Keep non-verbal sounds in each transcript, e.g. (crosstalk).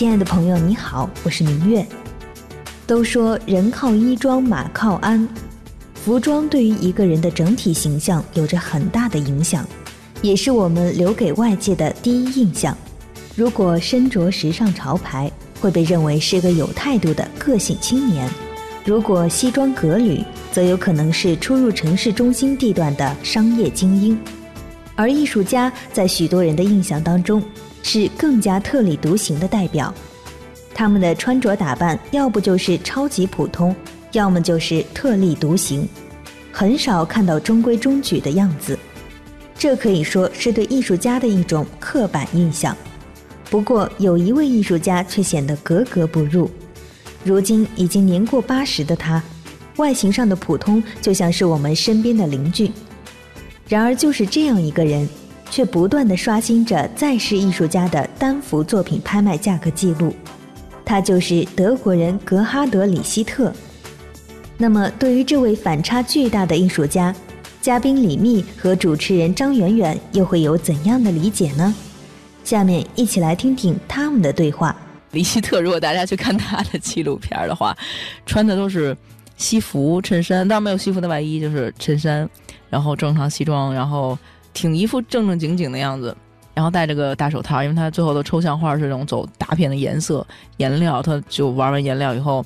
亲爱的朋友，你好，我是明月。都说人靠衣装，马靠鞍，服装对于一个人的整体形象有着很大的影响，也是我们留给外界的第一印象。如果身着时尚潮牌，会被认为是个有态度的个性青年；如果西装革履，则有可能是出入城市中心地段的商业精英。而艺术家在许多人的印象当中，是更加特立独行的代表。他们的穿着打扮，要不就是超级普通，要么就是特立独行，很少看到中规中矩的样子。这可以说是对艺术家的一种刻板印象。不过，有一位艺术家却显得格格不入。如今已经年过八十的他，外形上的普通就像是我们身边的邻居。然而，就是这样一个人，却不断的刷新着在世艺术家的单幅作品拍卖价格记录。他就是德国人格哈德·里希特。那么，对于这位反差巨大的艺术家，嘉宾李密和主持人张远远又会有怎样的理解呢？下面一起来听听他们的对话。里希特，如果大家去看他的纪录片的话，穿的都是西服、衬衫，当然没有西服的外衣，就是衬衫，然后正常西装，然后挺一副正正经经的样子。然后戴着个大手套，因为他最后的抽象画是这种走大片的颜色颜料，他就玩完颜料以后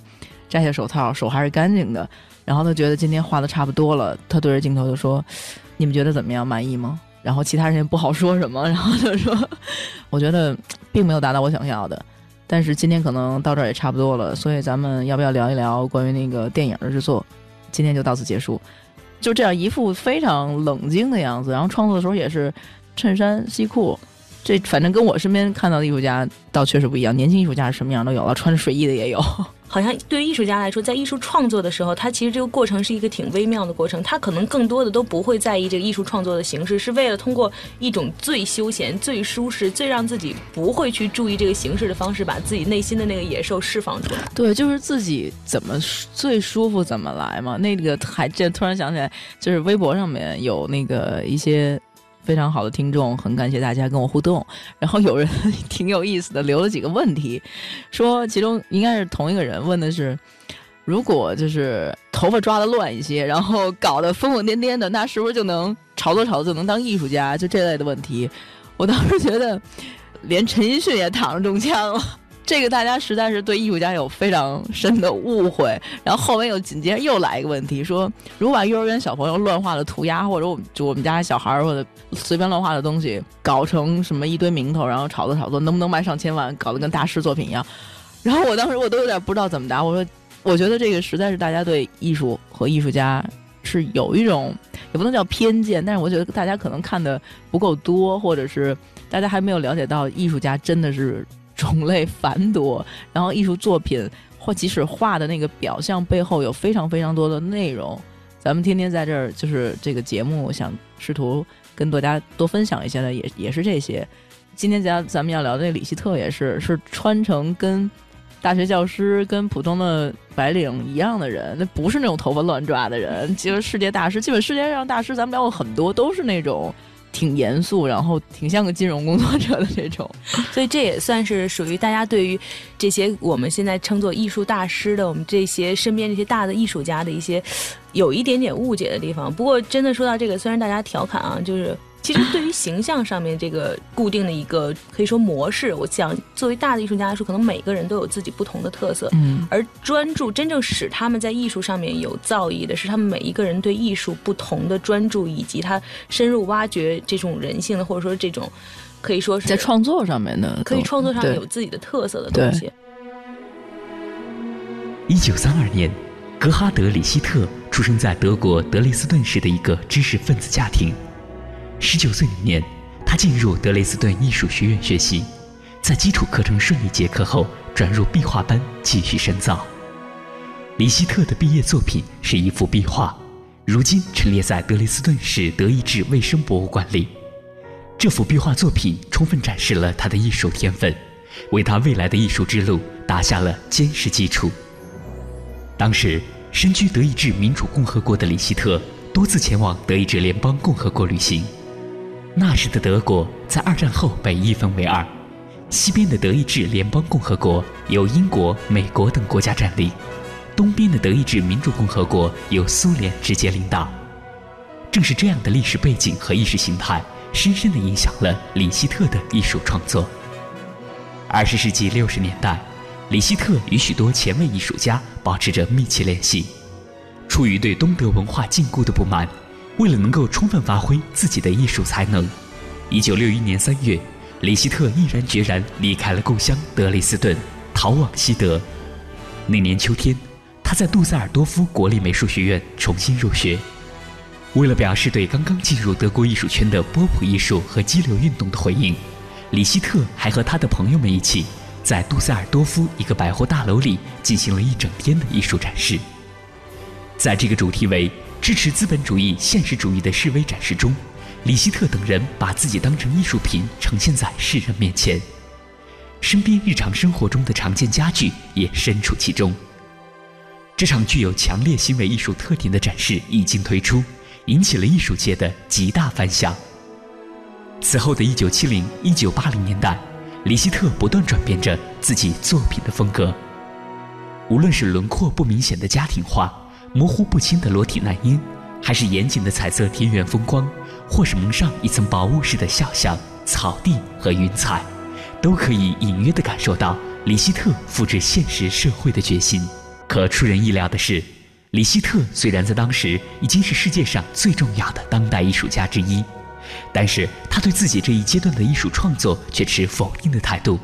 摘下手套，手还是干净的。然后他觉得今天画的差不多了，他对着镜头就说：“你们觉得怎么样？满意吗？”然后其他人也不好说什么，然后他说：“我觉得并没有达到我想要的，但是今天可能到这儿也差不多了，所以咱们要不要聊一聊关于那个电影的制作？今天就到此结束。”就这样一副非常冷静的样子，然后创作的时候也是。衬衫、西裤，这反正跟我身边看到的艺术家倒确实不一样。年轻艺术家是什么样都有了，穿着睡衣的也有。好像对于艺术家来说，在艺术创作的时候，他其实这个过程是一个挺微妙的过程。他可能更多的都不会在意这个艺术创作的形式，是为了通过一种最休闲、最舒适、最让自己不会去注意这个形式的方式，把自己内心的那个野兽释放出来。对，就是自己怎么最舒服怎么来嘛。那个还这突然想起来，就是微博上面有那个一些。非常好的听众，很感谢大家跟我互动。然后有人 (laughs) 挺有意思的，留了几个问题，说其中应该是同一个人问的是：如果就是头发抓的乱一些，然后搞得疯疯癫癫的，那是不是就能炒作炒作就能当艺术家？就这类的问题，我当时觉得连陈奕迅也躺着中枪了。这个大家实在是对艺术家有非常深的误会，然后后面又紧接着又来一个问题，说如果把幼儿园小朋友乱画的涂鸦，或者我们就我们家小孩儿或者随便乱画的东西，搞成什么一堆名头，然后炒作炒作，能不能卖上千万，搞得跟大师作品一样？然后我当时我都有点不知道怎么答，我说我觉得这个实在是大家对艺术和艺术家是有一种也不能叫偏见，但是我觉得大家可能看的不够多，或者是大家还没有了解到艺术家真的是。种类繁多，然后艺术作品或即使画的那个表象背后有非常非常多的内容。咱们天天在这儿就是这个节目，想试图跟大家多分享一些的，也也是这些。今天咱咱们要聊的那李希特也是，是穿成跟大学教师、跟普通的白领一样的人，那不是那种头发乱抓的人。其实世界大师，基本世界上大师，咱们聊过很多，都是那种。挺严肃，然后挺像个金融工作者的这种，所以这也算是属于大家对于这些我们现在称作艺术大师的我们这些身边这些大的艺术家的一些有一点点误解的地方。不过真的说到这个，虽然大家调侃啊，就是。其实对于形象上面这个固定的一个可以说模式，我想作为大的艺术家来说，可能每个人都有自己不同的特色。嗯，而专注真正使他们在艺术上面有造诣的是他们每一个人对艺术不同的专注，以及他深入挖掘这种人性的，或者说这种可以说是在创作上面的，可以创作上有自己的特色的东西。一九三二年，格哈德·里希特出生在德国德累斯顿市的一个知识分子家庭。十九岁那年，他进入德累斯顿艺术学院学习，在基础课程顺利结课后，转入壁画班继续深造。里希特的毕业作品是一幅壁画，如今陈列在德累斯顿市德意志卫生博物馆里。这幅壁画作品充分展示了他的艺术天分，为他未来的艺术之路打下了坚实基础。当时身居德意志民主共和国的里希特多次前往德意志联邦共和国旅行。那时的德国在二战后被一分为二，西边的德意志联邦共和国由英国、美国等国家占领，东边的德意志民主共和国由苏联直接领导。正是这样的历史背景和意识形态，深深地影响了李希特的艺术创作。二十世纪六十年代，李希特与许多前卫艺术家保持着密切联系。出于对东德文化禁锢的不满，为了能够充分发挥自己的艺术才能，一九六一年三月，李希特毅然决然离开了故乡德累斯顿，逃往西德。那年秋天，他在杜塞尔多夫国立美术学院重新入学。为了表示对刚刚进入德国艺术圈的波普艺术和激流运动的回应，李希特还和他的朋友们一起，在杜塞尔多夫一个百货大楼里进行了一整天的艺术展示。在这个主题为支持资本主义现实主义的示威展示中，李希特等人把自己当成艺术品呈现在世人面前，身边日常生活中的常见家具也身处其中。这场具有强烈行为艺术特点的展示一经推出，引起了艺术界的极大反响。此后的一九七零、一九八零年代，李希特不断转变着自己作品的风格，无论是轮廓不明显的家庭画。模糊不清的裸体男婴，还是严谨的彩色田园风光，或是蒙上一层薄雾似的肖像、草地和云彩，都可以隐约地感受到李希特复制现实社会的决心。可出人意料的是，李希特虽然在当时已经是世界上最重要的当代艺术家之一，但是他对自己这一阶段的艺术创作却持否定的态度。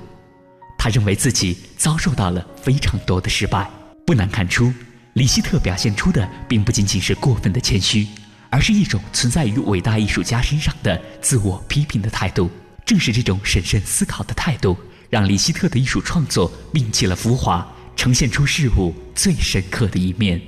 他认为自己遭受到了非常多的失败。不难看出。李希特表现出的并不仅仅是过分的谦虚，而是一种存在于伟大艺术家身上的自我批评的态度。正是这种审慎思考的态度，让李希特的艺术创作摒弃了浮华，呈现出事物最深刻的一面。